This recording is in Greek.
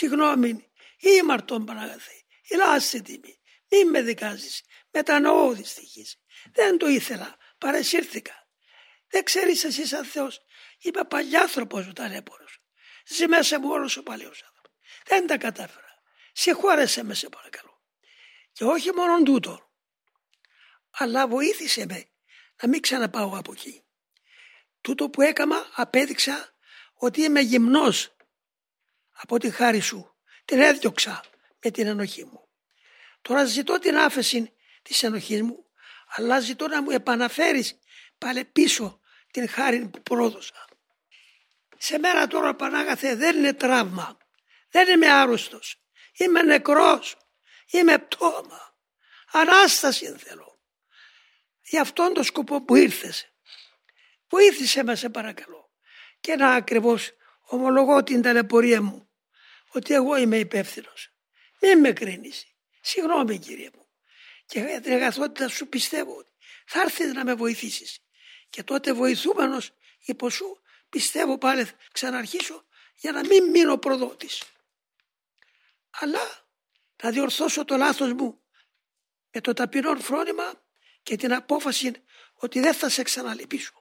Συγγνώμη, ήμαρτον Παναγαθέ, ηλάστε τιμή, μη με δικάζεις, μετανοώ δυστυχής. Δεν το ήθελα, παρεσύρθηκα. Δεν ξέρεις εσύ σαν Θεός, είμαι παλιάνθρωπος ο ταλέπορος. Ζει μέσα μου όλος ο παλιός άνθρωπος. Δεν τα κατάφερα. Συγχώρεσέ με σε παρακαλώ. Και όχι μόνο τούτο, αλλά βοήθησε με να μην ξαναπάω από εκεί. Τούτο που έκαμα απέδειξα ότι είμαι γυμνός από τη χάρη σου. Την έδιωξα με την ενοχή μου. Τώρα ζητώ την άφεση της ενοχής μου, αλλά ζητώ να μου επαναφέρεις πάλι πίσω την χάρη που πρόδωσα. Σε μέρα τώρα Πανάγαθε δεν είναι τραύμα, δεν είμαι άρρωστος, είμαι νεκρός, είμαι πτώμα, Ανάσταση θέλω. Για αυτόν τον σκοπό που ήρθες. Βοήθησε με σε παρακαλώ. Και να ακριβώς ομολογώ την ταλαιπωρία μου ότι εγώ είμαι υπεύθυνος. Μην με κρίνεις. Συγγνώμη κύριε μου. Και για την αγαθότητα σου πιστεύω ότι θα έρθει να με βοηθήσεις. Και τότε βοηθούμενος υπό σου πιστεύω πάλι ξαναρχίσω για να μην μείνω προδότης. Αλλά να διορθώσω το λάθος μου με το ταπεινό φρόνημα και την απόφαση ότι δεν θα σε ξαναλυπήσω.